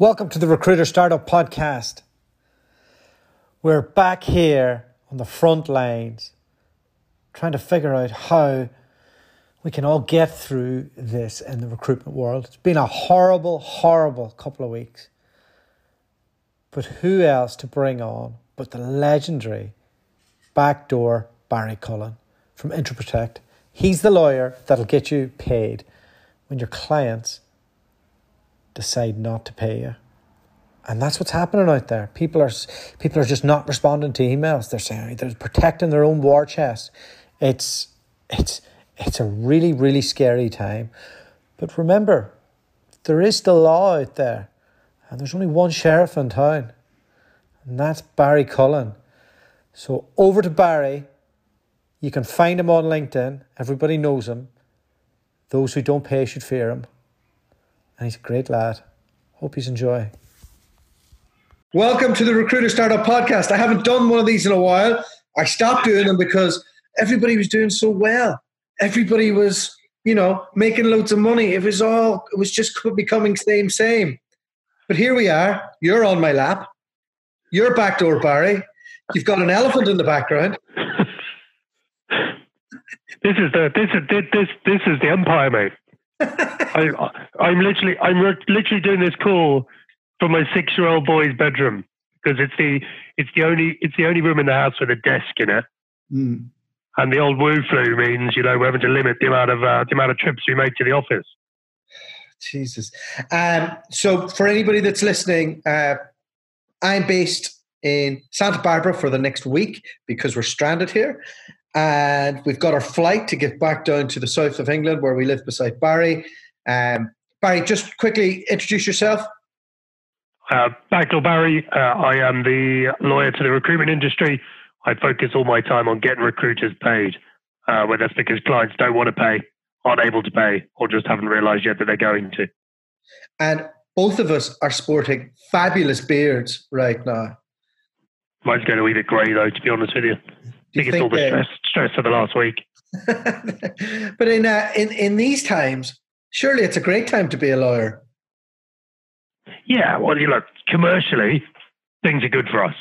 Welcome to the Recruiter Startup Podcast. We're back here on the front lines trying to figure out how we can all get through this in the recruitment world. It's been a horrible, horrible couple of weeks. But who else to bring on but the legendary backdoor Barry Cullen from Interprotect? He's the lawyer that'll get you paid when your clients decide not to pay you. And that's what's happening out there. People are people are just not responding to emails. They're saying they're protecting their own war chest. It's it's it's a really really scary time. But remember, there is the law out there, and there's only one sheriff in town, and that's Barry Cullen. So over to Barry. You can find him on LinkedIn. Everybody knows him. Those who don't pay should fear him and he's a great lad. Hope you enjoy. Welcome to the Recruiter Startup Podcast. I haven't done one of these in a while. I stopped doing them because everybody was doing so well. Everybody was, you know, making loads of money. It was all, it was just becoming same, same. But here we are. You're on my lap. You're backdoor Barry. You've got an elephant in the background. this is the this is this this is the empire, mate. I, I'm literally, I'm literally doing this call from my six-year-old boy's bedroom because it's the, it's the only, it's the only room in the house with a desk in it. Mm. And the old woo flu means, you know, we're having to limit the amount of uh, the amount of trips we make to the office. Jesus. Um, so, for anybody that's listening, uh, I'm based in Santa Barbara for the next week because we're stranded here. And we've got our flight to get back down to the south of England where we live beside Barry. Um, Barry, just quickly introduce yourself. Uh, Backdoor Barry, uh, I am the lawyer to the recruitment industry. I focus all my time on getting recruiters paid, uh, whether that's because clients don't want to pay, aren't able to pay, or just haven't realised yet that they're going to. And both of us are sporting fabulous beards right now. Mine's going a wee bit grey though, to be honest with you. I think, it's all the stress, stress of the last week. but in, uh, in in these times, surely it's a great time to be a lawyer. Yeah, well, you look commercially, things are good for us,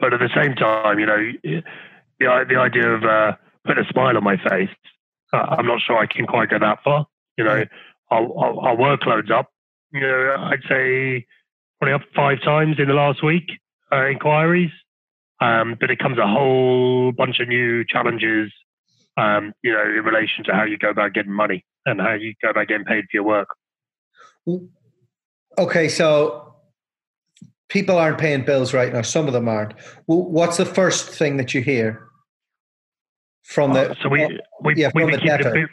but at the same time, you know, the the idea of uh, putting a smile on my face, uh, I'm not sure I can quite go that far. You know, our, our, our workload's up. You know, I'd say probably up five times in the last week. Uh, inquiries, um, but it comes a whole bunch of new challenges, um, you know, in relation to how you go about getting money and how you go about getting paid for your work. Okay, so people aren't paying bills right now. Some of them aren't. What's the first thing that you hear from the? Uh, so we we yeah, we've been keeping a bit,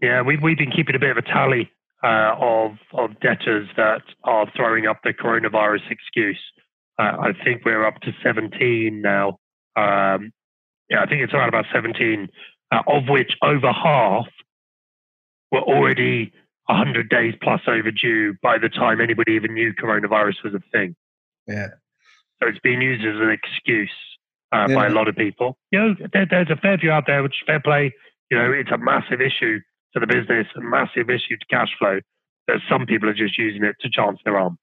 yeah we we've been keeping a bit of a tally uh, of of debtors that are throwing up the coronavirus excuse. Uh, I think we're up to 17 now. Um, yeah, I think it's around about 17, uh, of which over half were already 100 days plus overdue by the time anybody even knew coronavirus was a thing. Yeah. So it's being used as an excuse uh, yeah. by a lot of people. You know, there, there's a fair few out there which fair play. You know, it's a massive issue to the business, a massive issue to cash flow. That some people are just using it to chance their arm.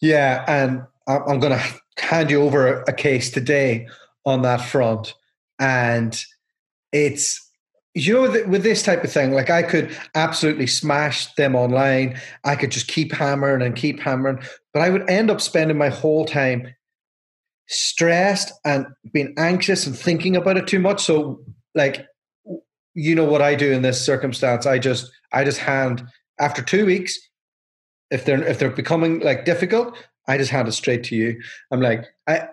Yeah, and I'm going to hand you over a case today on that front. And it's, you know, with this type of thing, like I could absolutely smash them online. I could just keep hammering and keep hammering, but I would end up spending my whole time stressed and being anxious and thinking about it too much. So, like, you know what I do in this circumstance? I just, I just hand after two weeks, if they're if they're becoming like difficult, I just hand it straight to you. I'm like, I,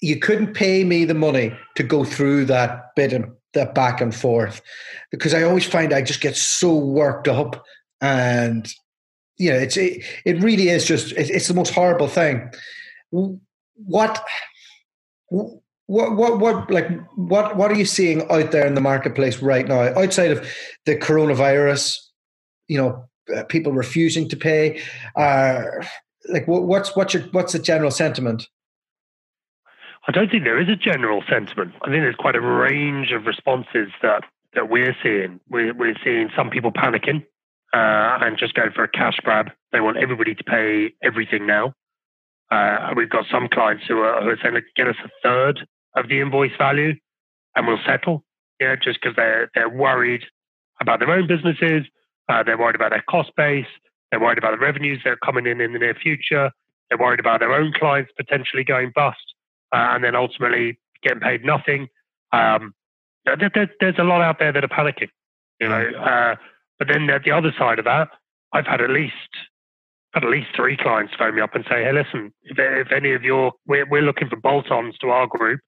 you couldn't pay me the money to go through that bit and that back and forth because I always find I just get so worked up and you know it's it, it really is just it, it's the most horrible thing. What what what what like what what are you seeing out there in the marketplace right now outside of the coronavirus? You know, people refusing to pay? Uh, like, what's what's your what's the general sentiment? I don't think there is a general sentiment. I think there's quite a range of responses that that we're seeing. We're, we're seeing some people panicking uh, and just going for a cash grab They want everybody to pay everything now. Uh, we've got some clients who are, who are saying, get us a third of the invoice value and we'll settle. Yeah, just because they're, they're worried about their own businesses. Uh, they're worried about their cost base. They're worried about the revenues that are coming in in the near future. They're worried about their own clients potentially going bust uh, and then ultimately getting paid nothing. Um, there, there, there's a lot out there that are panicking, you know. Uh, but then at the other side of that, I've had at least had at least three clients phone me up and say, "Hey, listen, if, if any of your we're, we're looking for bolt-ons to our group,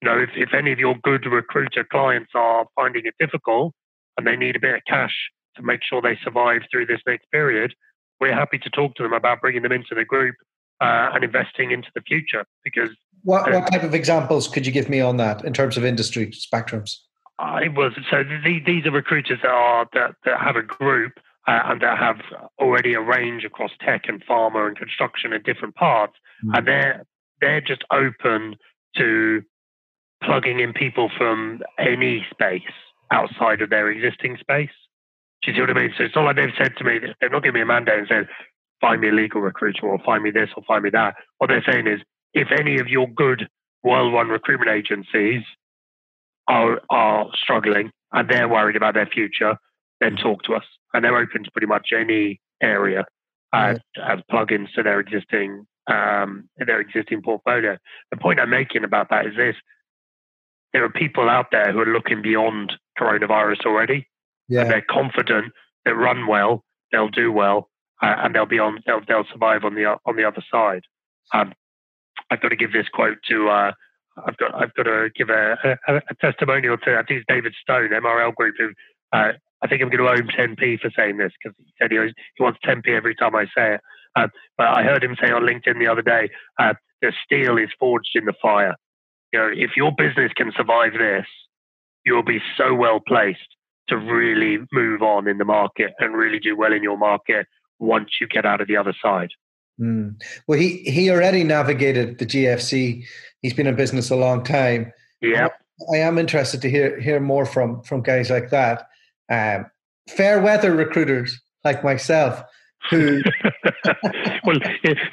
you know, if, if any of your good recruiter clients are finding it difficult and they need a bit of cash to make sure they survive through this next period, we're happy to talk to them about bringing them into the group uh, and investing into the future because what, what type of examples could you give me on that in terms of industry spectrums? I was so the, these are recruiters that are that, that have a group uh, and that have already a range across tech and pharma and construction in different parts, mm-hmm. and they're they're just open to plugging in people from any space outside of their existing space. Do you see what I mean? So it's not like they've said to me, they've not given me a mandate and said, find me a legal recruiter or find me this or find me that. What they're saying is, if any of your good well-run recruitment agencies are are struggling and they're worried about their future, then talk to us. And they're open to pretty much any area as plugins to their existing um, their existing portfolio. The point I'm making about that is this: there are people out there who are looking beyond coronavirus already, yeah. and they're confident they run well, they'll do well, uh, and they'll be on they'll they'll survive on the on the other side. Um, I've got to give this quote to uh, I've got I've got to give a, a, a, testimonial to I think it's David Stone MRL Group who uh, I think I'm going to owe him 10p for saying this because he said he, was, he wants 10p every time I say it. Uh, but I heard him say on LinkedIn the other day uh, the steel is forged in the fire. You know, if your business can survive this, you'll be so well placed to really move on in the market and really do well in your market once you get out of the other side. Mm. Well, he he already navigated the GFC. He's been in business a long time. Yeah, I am interested to hear hear more from from guys like that. Um, fair weather recruiters like myself who well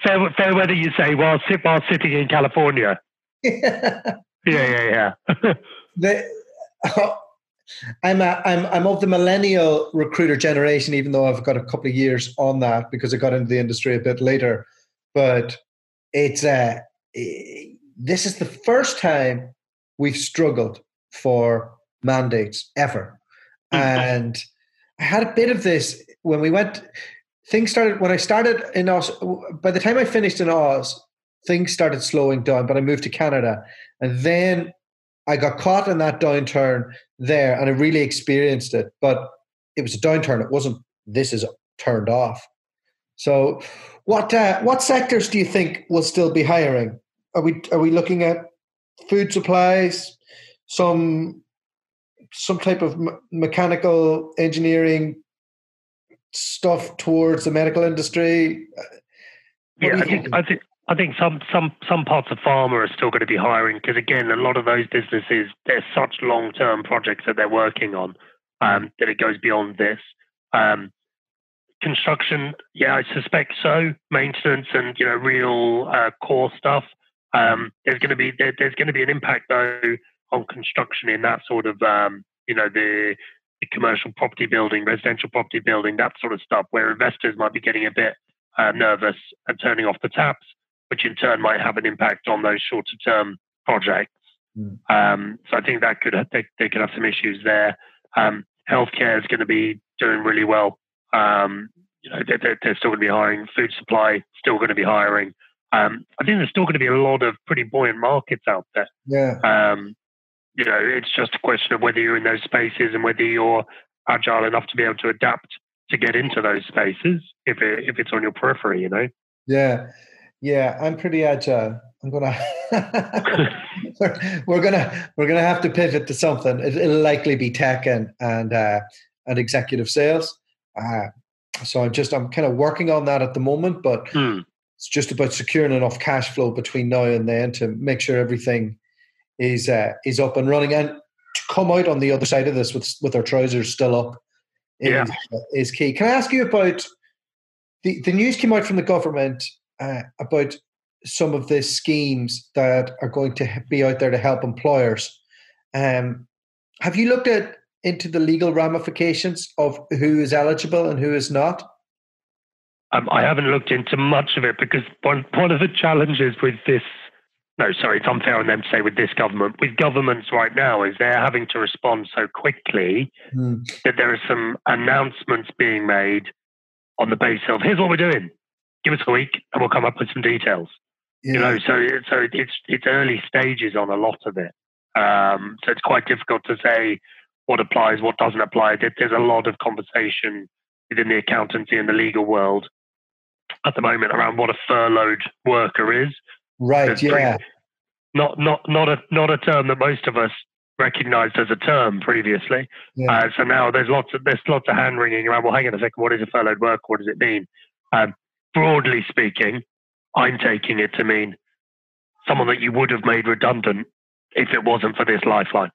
fair, fair weather you say while while sitting in California. yeah, yeah, yeah. the, oh, I'm a, I'm I'm of the millennial recruiter generation, even though I've got a couple of years on that because I got into the industry a bit later. But it's uh, this is the first time we've struggled for mandates ever, mm-hmm. and I had a bit of this when we went. Things started when I started in Oz. By the time I finished in Oz, things started slowing down. But I moved to Canada, and then I got caught in that downturn there and I really experienced it. But it was a downturn. It wasn't this is turned off. So what uh, what sectors do you think will still be hiring? Are we are we looking at food supplies, some some type of mechanical engineering stuff towards the medical industry? What yeah, I think, I think I think some some some parts of pharma are still going to be hiring because again, a lot of those businesses they're such long term projects that they're working on um, that it goes beyond this. Um, construction, yeah, I suspect so. Maintenance and you know real uh, core stuff. Um, there's going to be there, there's going to be an impact though on construction in that sort of um, you know the, the commercial property building, residential property building, that sort of stuff, where investors might be getting a bit uh, nervous and turning off the taps which in turn might have an impact on those shorter term projects. Mm. Um, so I think that could they, they could have some issues there. Um, healthcare is going to be doing really well. Um, you know, they're, they're, still going to be hiring. Food supply still going to be hiring. Um, I think there's still going to be a lot of pretty buoyant markets out there. Yeah. Um, you know, it's just a question of whether you're in those spaces and whether you're agile enough to be able to adapt to get into those spaces if it, if it's on your periphery. You know. Yeah. Yeah, I'm pretty agile. I'm gonna we're, we're, gonna we're gonna have to pivot to something. It, will likely be tech and and uh, and executive sales. Uh, so I'm just I'm kind of working on that at the moment, but hmm. it's just about securing enough cash flow between now and then to make sure everything is uh, is up and running and to come out on the other side of this with with our trousers still up is, yeah. is key. Can I ask you about the, the news came out from the government uh, about some of the schemes that are going to be out there to help employers. Um, have you looked at into the legal ramifications of who is eligible and who is not? Um, I haven't looked into much of it because one one of the challenges with this no, sorry, it's unfair on them to say with this government. With governments right now, is they're having to respond so quickly mm. that there are some announcements being made on the basis of here's what we're doing. Give us a week and we'll come up with some details. Yeah. You know, so so it's it's early stages on a lot of it. Um, so it's quite difficult to say what applies, what doesn't apply. There's a lot of conversation within the accountancy and the legal world at the moment around what a furloughed worker is. Right. yeah. Not not not a not a term that most of us recognised as a term previously. Yeah. Uh, so now there's lots of there's lots of hand wringing around. Well, hang on a second. What is a furloughed worker? What does it mean? Um, broadly speaking, I'm taking it to mean someone that you would have made redundant if it wasn't for this lifeline.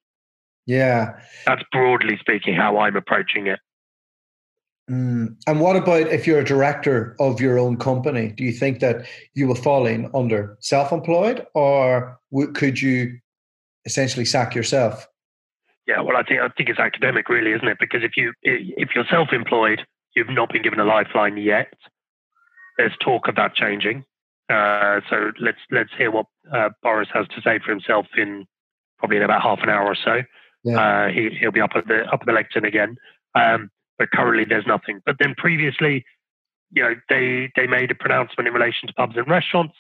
Yeah. That's broadly speaking how I'm approaching it. Mm. And what about if you're a director of your own company? Do you think that you will fall in under self-employed, or w- could you essentially sack yourself? Yeah, well, I think I think it's academic, really, isn't it? Because if you if you're self-employed, you've not been given a lifeline yet. There's talk of that changing. Uh, so let's let's hear what uh, Boris has to say for himself in probably in about half an hour or so. Yeah. Uh, he, he'll be up at the up at the lectern again. Um, but currently there's nothing. But then previously, you know, they they made a pronouncement in relation to pubs and restaurants.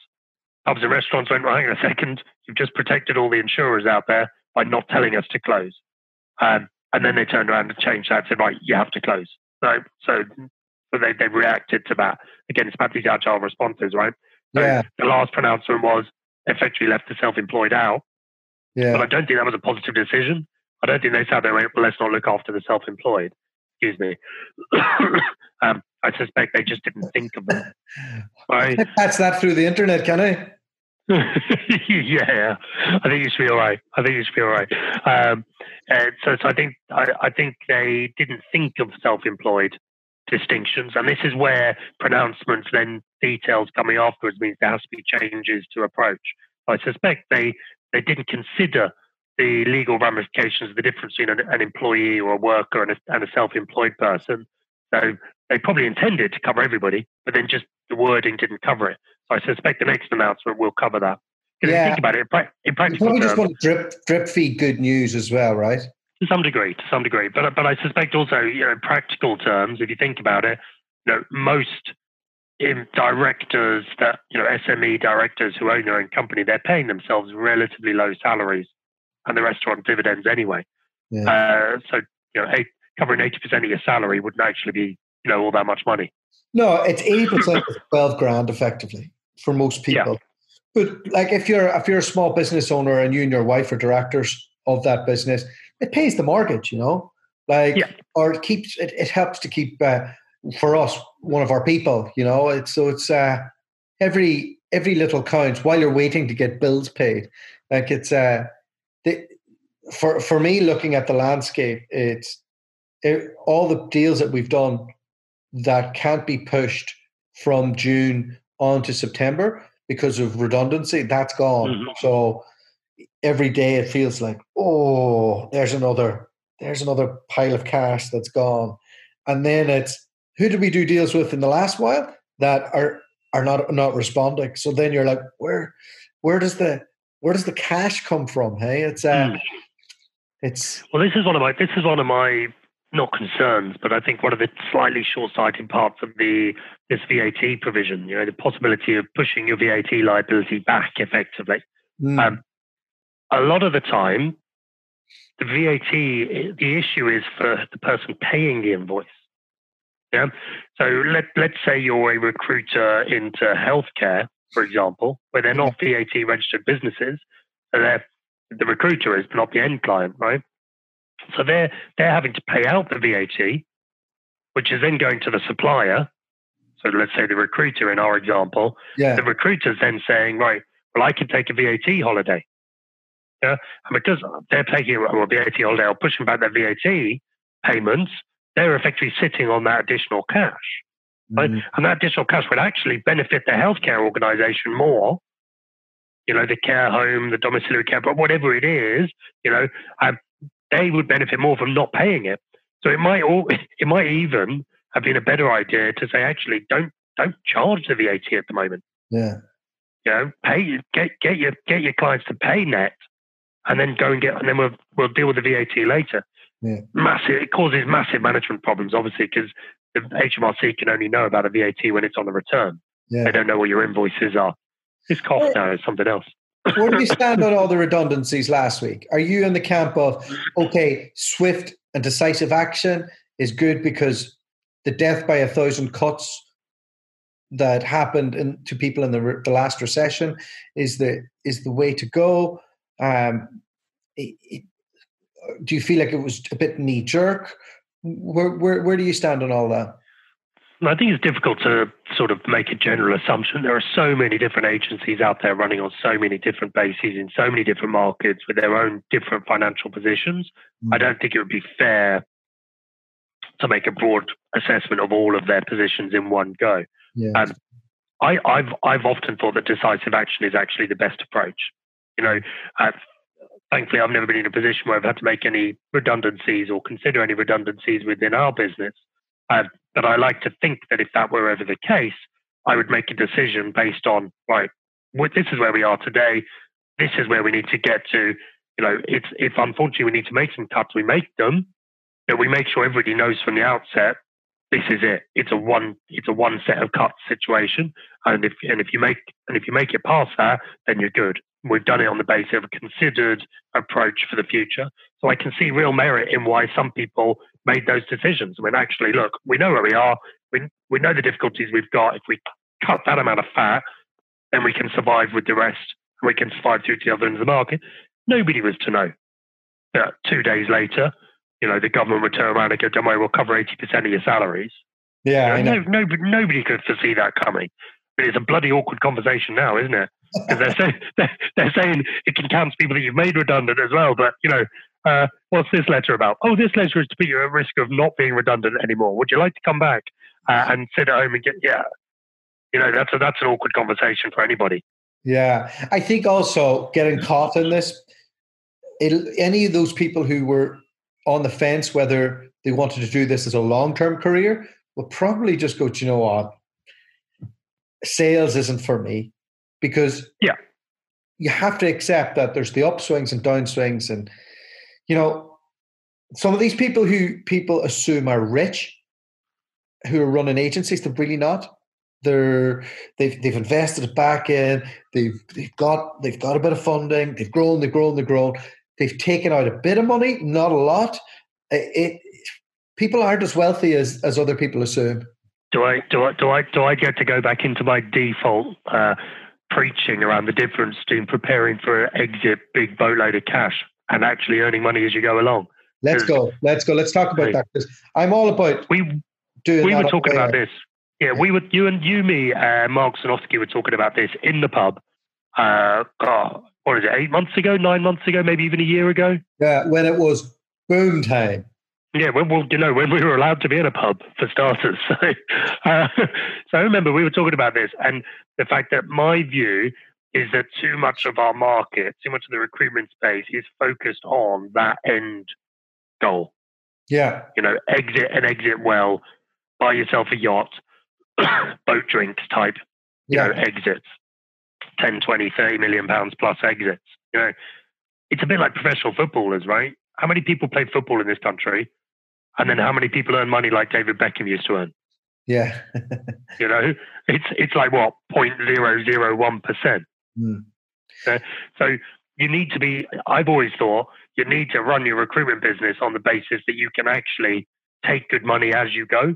Pubs and restaurants went, right, hang a second, you've just protected all the insurers out there by not telling us to close. Um, and then they turned around and changed that and said, right, you have to close. So, so, so they, they reacted to that. Again, it's agile responses, right? So yeah. the last pronouncement was effectively left the self-employed out. Yeah. But I don't think that was a positive decision. I don't think they sat there and went, well, let's not look after the self-employed excuse me. um, I suspect they just didn't think of it. Right? Patch that through the internet, can I? yeah, I think you should be all right. I think you should be all right. Um, so, so I think I, I think they didn't think of self-employed distinctions, and this is where pronouncements, then details coming afterwards, means there has to be changes to approach. I suspect they they didn't consider the legal ramifications of the difference between an, an employee or a worker and a, and a self-employed person. So they probably intended to cover everybody, but then just the wording didn't cover it. So I suspect the next announcement will cover that. Yeah. think about it, in practical probably just want to drip, drip feed good news as well, right? To some degree, to some degree. But but I suspect also, you know, in practical terms, if you think about it, you know, most directors that you know SME directors who own their own company, they're paying themselves relatively low salaries and the rest are on dividends anyway. Yeah. Uh, so you know, eight, covering eighty percent of your salary wouldn't actually be you know all that much money. No, it's eighty percent of twelve grand effectively for most people. Yeah. But like if you're if you're a small business owner and you and your wife are directors of that business, it pays the mortgage, you know, like yeah. or it keeps it, it helps to keep uh, for us one of our people, you know. It's so it's uh, every every little counts while you're waiting to get bills paid. Like it's uh the, for for me, looking at the landscape, it's it, all the deals that we've done that can't be pushed from June on to September because of redundancy. That's gone. Mm-hmm. So every day it feels like, oh, there's another there's another pile of cash that's gone. And then it's who did we do deals with in the last while that are are not not responding. So then you're like, where where does the where does the cash come from? Hey, it's uh, mm. it's well. This is one of my this is one of my not concerns, but I think one of the slightly short-sighted parts of the this VAT provision. You know, the possibility of pushing your VAT liability back effectively. Mm. Um, a lot of the time, the VAT the issue is for the person paying the invoice. Yeah. So let let's say you're a recruiter into healthcare for example, where they're not VAT registered businesses, so they're the recruiter is not the end client, right? So they're they're having to pay out the VAT, which is then going to the supplier. So let's say the recruiter in our example, yeah. the recruiter's then saying, right, well, I can take a VAT holiday. Yeah, and because they're taking a VAT holiday or pushing back their VAT payments, they're effectively sitting on that additional cash. Right? Mm. And that additional cash would actually benefit the healthcare organization more. You know, the care home, the domiciliary care, but whatever it is, you know, uh, they would benefit more from not paying it. So it might all, it might even have been a better idea to say, actually, don't don't charge the VAT at the moment. Yeah. You know, pay get get your get your clients to pay net, and then go and get, and then we'll we'll deal with the VAT later. Yeah. Massive. It causes massive management problems, obviously, because the HMRC can only know about a VAT when it's on the return. Yeah. They don't know what your invoices are. This cost now is something else. Where do you stand on all the redundancies last week? Are you in the camp of okay, swift and decisive action is good because the death by a thousand cuts that happened in, to people in the, the last recession is the is the way to go? Um, it, it, do you feel like it was a bit knee jerk? Where, where, where do you stand on all that? I think it's difficult to sort of make a general assumption. There are so many different agencies out there running on so many different bases in so many different markets with their own different financial positions. Mm. I don't think it would be fair to make a broad assessment of all of their positions in one go. Um, I, have I've often thought that decisive action is actually the best approach. You know, uh, thankfully, I've never been in a position where I've had to make any redundancies or consider any redundancies within our business. Uh, but I like to think that if that were ever the case, I would make a decision based on, right, this is where we are today. This is where we need to get to. You know, it's if unfortunately we need to make some cuts, we make them. That we make sure everybody knows from the outset this is it. It's a one it's a one set of cuts situation. And if and if you make and if you make it past that, then you're good. We've done it on the basis of a considered approach for the future. So I can see real merit in why some people made those decisions. When actually, look, we know where we are. We, we know the difficulties we've got. If we cut that amount of fat, then we can survive with the rest. And we can survive through to the other ends of the market. Nobody was to know that two days later, you know, the government would turn around and go, don't worry, we'll cover 80% of your salaries. Yeah. You know, no, nobody, nobody could foresee that coming. It's a bloody awkward conversation now, isn't it? because they're saying they're, they're, saying it can count people that you've made redundant as well. But you know, uh, what's this letter about? Oh, this letter is to put you at risk of not being redundant anymore. Would you like to come back uh, and sit at home and get? Yeah, you know, that's a, that's an awkward conversation for anybody. Yeah, I think also getting caught in this, any of those people who were on the fence whether they wanted to do this as a long term career will probably just go, do you know what? Sales isn't for me because yeah, you have to accept that there's the upswings and downswings, and you know some of these people who people assume are rich, who are running agencies, they're really not. They're they've they've invested it back in. They've they've got they've got a bit of funding. They've grown. They've grown. They've grown. They've taken out a bit of money, not a lot. It, it people aren't as wealthy as as other people assume. Do I do I do I do I get to go back into my default uh, preaching around the difference between preparing for an exit, big boatload of cash, and actually earning money as you go along. Let's go. Let's go. Let's talk about right. that because I'm all about we doing. We were talking about this. Yeah, we were you and you, me, uh, Mark Sanofsky were talking about this in the pub. Uh, God, what is it? Eight months ago, nine months ago, maybe even a year ago. Yeah, when it was boom time. Yeah, well, well, you know, when we were allowed to be in a pub for starters. So, uh, so I remember we were talking about this, and the fact that my view is that too much of our market, too much of the recruitment space is focused on that end goal. Yeah. You know, exit and exit well, buy yourself a yacht, boat drinks type, you yeah. know, exits, 10, 20, 30 million pounds plus exits. You know, it's a bit like professional footballers, right? How many people play football in this country? And then how many people earn money like David Beckham used to earn? Yeah. you know, it's it's like what, 0.001%. Mm. Uh, so you need to be, I've always thought you need to run your recruitment business on the basis that you can actually take good money as you go.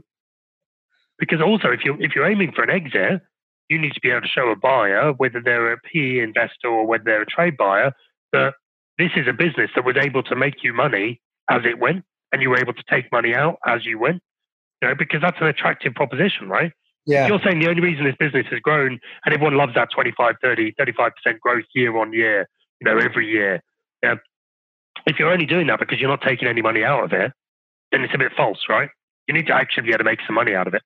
Because also, if you're, if you're aiming for an exit, you need to be able to show a buyer, whether they're a PE investor or whether they're a trade buyer, that this is a business that was able to make you money as it went and you were able to take money out as you went you know, because that's an attractive proposition, right? Yeah. You're saying the only reason this business has grown and everyone loves that 25, 30, 35% growth year on year, you know, mm-hmm. every year. Yeah. If you're only doing that because you're not taking any money out of it, then it's a bit false, right? You need to actually be able to make some money out of it.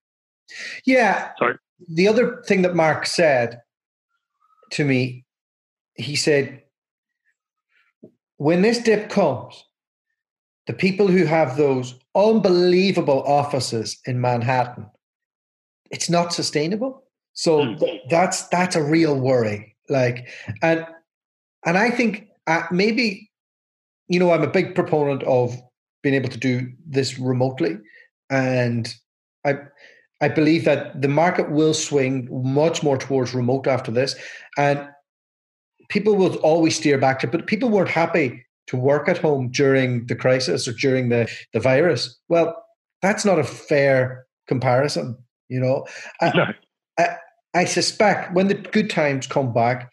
Yeah. Sorry. The other thing that Mark said to me, he said, when this dip comes, the people who have those unbelievable offices in Manhattan, it's not sustainable. So Hmm. th- that's that's a real worry. Like, and and I think uh, maybe, you know, I'm a big proponent of being able to do this remotely, and I I believe that the market will swing much more towards remote after this, and people will always steer back to. But people weren't happy to work at home during the crisis or during the the virus. Well, that's not a fair comparison. You know, I, No. I, I suspect when the good times come back,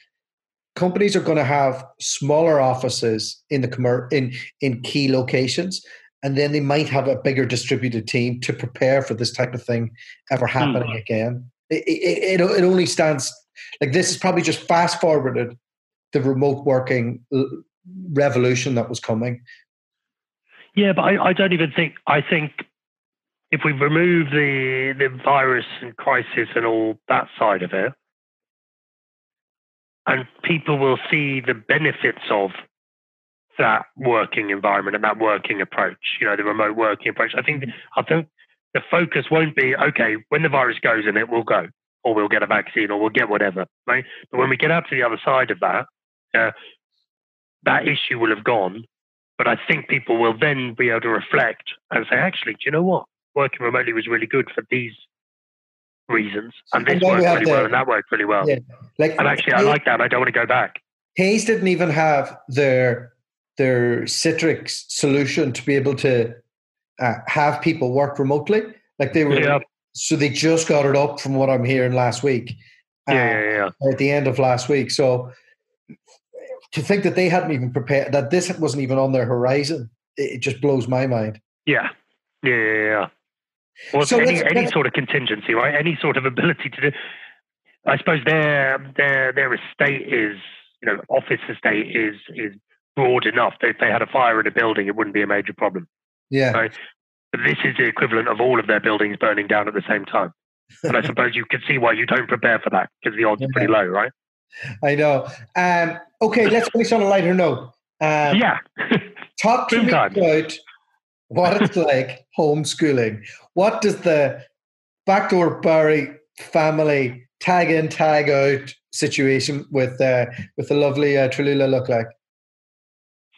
companies are going to have smaller offices in the commer- in in key locations, and then they might have a bigger distributed team to prepare for this type of thing ever happening hmm. again. It, it, it, it only stands like this is probably just fast forwarded the remote working revolution that was coming. Yeah, but I, I don't even think I think if we remove the the virus and crisis and all that side of it, and people will see the benefits of that working environment and that working approach, you know, the remote working approach. I think I think the focus won't be okay when the virus goes in it will go, or we'll get a vaccine, or we'll get whatever, right? But when we get out to the other side of that, uh, that issue will have gone, but I think people will then be able to reflect and say, actually, do you know what? Working remotely was really good for these reasons, and And this we worked really the- well, and that worked really well. Yeah. Like And actually, I like that. I don't want to go back. Hays didn't even have their their Citrix solution to be able to uh, have people work remotely. Like they were, Yeah. so they just got it up from what I'm hearing last week. uh, Yeah, yeah, yeah. At the end of last week, so to think that they hadn't even prepared that this wasn't even on their horizon, it, just blows my mind. Yeah, yeah, yeah, yeah. Well, So any, any sort of contingency, right? Any sort of ability to do. I suppose their their their estate is, you know, office estate is is broad enough that if they had a fire in a building, it wouldn't be a major problem. Yeah, Right. But this is the equivalent of all of their buildings burning down at the same time. And I suppose you can see why you don't prepare for that because the odds are pretty low, right? I know. Um, okay, let's finish on a lighter note. Um, yeah. Talk to Boom me time. about what it's like homeschooling. What does the backdoor Barry family tag in, tag out situation with uh, with the lovely uh, Tallulah look like?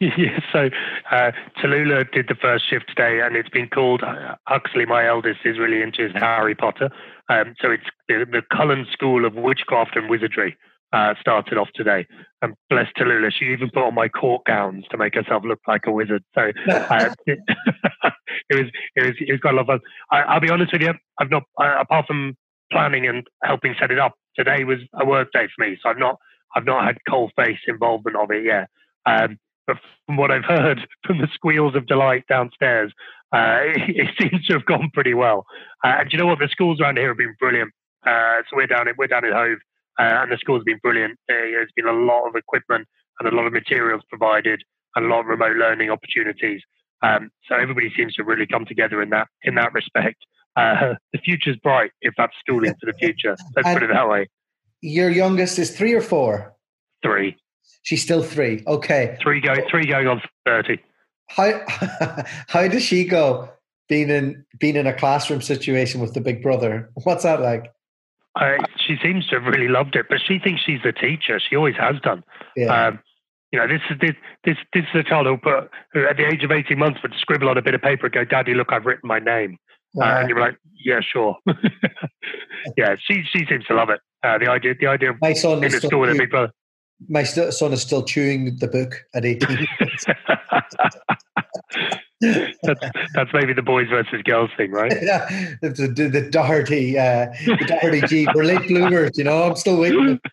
yeah, so uh, Tallulah did the first shift today, and it's been called uh, Huxley. My eldest is really into his Harry Potter, um, so it's the, the Cullen School of Witchcraft and Wizardry. Uh, started off today, and bless Tallulah, she even put on my court gowns to make herself look like a wizard. So uh, it, it was it was it was quite a lot of fun. I, I'll be honest with you, I've not uh, apart from planning and helping set it up. Today was a work day for me, so I've not I've not had cold face involvement of it yet. Um, but from what I've heard from the squeals of delight downstairs, uh, it, it seems to have gone pretty well. Uh, and you know what? The schools around here have been brilliant. Uh, so we're down in we're down in Hove, uh, and the school's been brilliant. There's been a lot of equipment and a lot of materials provided, and a lot of remote learning opportunities. Um, so everybody seems to really come together in that in that respect. Uh, the future's bright if that's schooling for the future. Let's And- put it that way. Your youngest is three or four. Three, She's still three. Okay. three going, three going on thirty. How how does she go being in being in a classroom situation with the big brother? What's that like? Uh, she seems to have really loved it, but she thinks she's the teacher. She always has done. Yeah. Um, you know, this is this this this is a child who put who at the age of eighteen months would scribble on a bit of paper and go, "Daddy, look, I've written my name," uh, Uh, and you're like, "Yeah, sure." yeah, she she seems to love it. Uh, the idea the idea of in a school with a big brother. My son is still chewing the book at eighteen. that's, that's maybe the boys versus girls thing, right? yeah, the, the, the Doherty, uh, the Doherty G. We're late bloomers, you know. I'm still waiting.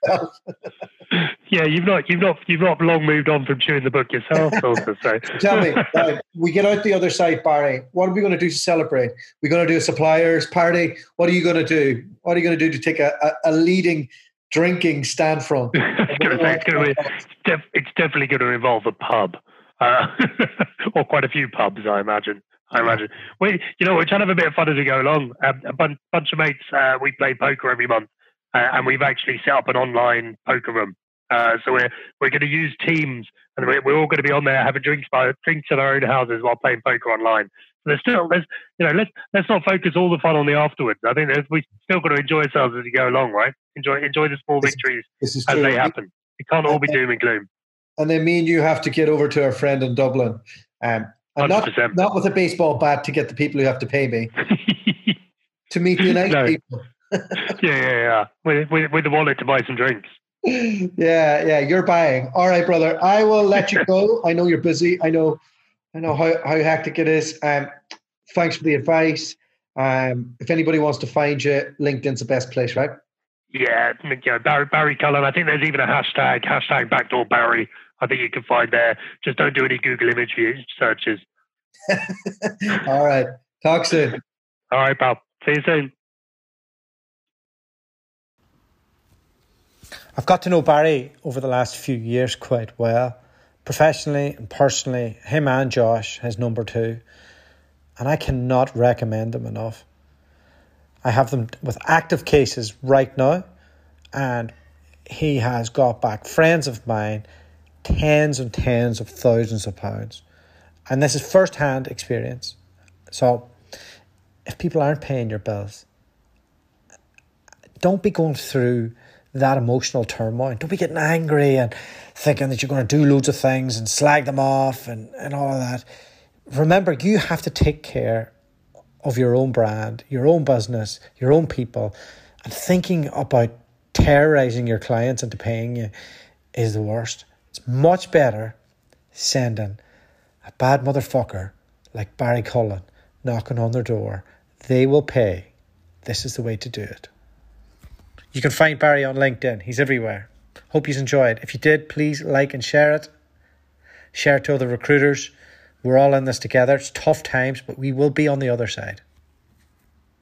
Yeah, you've not you've not you've not long moved on from chewing the book yourself, also. So Tell me, right, we get out the other side, Barry. What are we going to do to celebrate? We're going to do a suppliers party. What are you going to do? What are you going to do to take a, a, a leading drinking stand from? I was going to say it's going to be def- it's definitely going to involve a pub, uh, or quite a few pubs, I imagine. I imagine. We, you know, we're trying to have a bit of fun as we go along. Um, a bunch, bunch of mates, uh, we play poker every month, uh, and we've actually set up an online poker room. Uh, so we're we're going to use Teams, and we're, we're all going to be on there having drinks by drinks at our own houses while playing poker online. There's still let's, you know let's let's not focus all the fun on the afterwards. I think we still got to enjoy ourselves as we go along, right? Enjoy enjoy the small victories this as they happen. It can't all be doom and gloom. And then me and you have to get over to our friend in Dublin. Um, and not, not with a baseball bat to get the people who have to pay me. to meet the nice no. people. yeah, yeah, yeah. With, with, with the wallet to buy some drinks. Yeah, yeah, you're buying. All right, brother. I will let you go. I know you're busy. I know I know how, how hectic it is. Um, thanks for the advice. Um, if anybody wants to find you, LinkedIn's the best place, right? Yeah, yeah, Barry, Barry Cullen. I think there's even a hashtag, hashtag backdoor Barry. I think you can find there. Just don't do any Google image searches. All right. Talk soon. All right, pal. See you soon. I've got to know Barry over the last few years quite well, professionally and personally. Him and Josh, his number two, and I cannot recommend them enough. I have them with active cases right now, and he has got back friends of mine tens and tens of thousands of pounds. And this is first hand experience. So if people aren't paying your bills, don't be going through that emotional turmoil. Don't be getting angry and thinking that you're going to do loads of things and slag them off and, and all of that. Remember, you have to take care of your own brand, your own business, your own people, and thinking about terrorizing your clients into paying you is the worst. It's much better sending a bad motherfucker like Barry Cullen knocking on their door. They will pay. This is the way to do it. You can find Barry on LinkedIn. He's everywhere. Hope you enjoyed. If you did, please like and share it. Share it to other recruiters. We're all in this together. It's tough times, but we will be on the other side.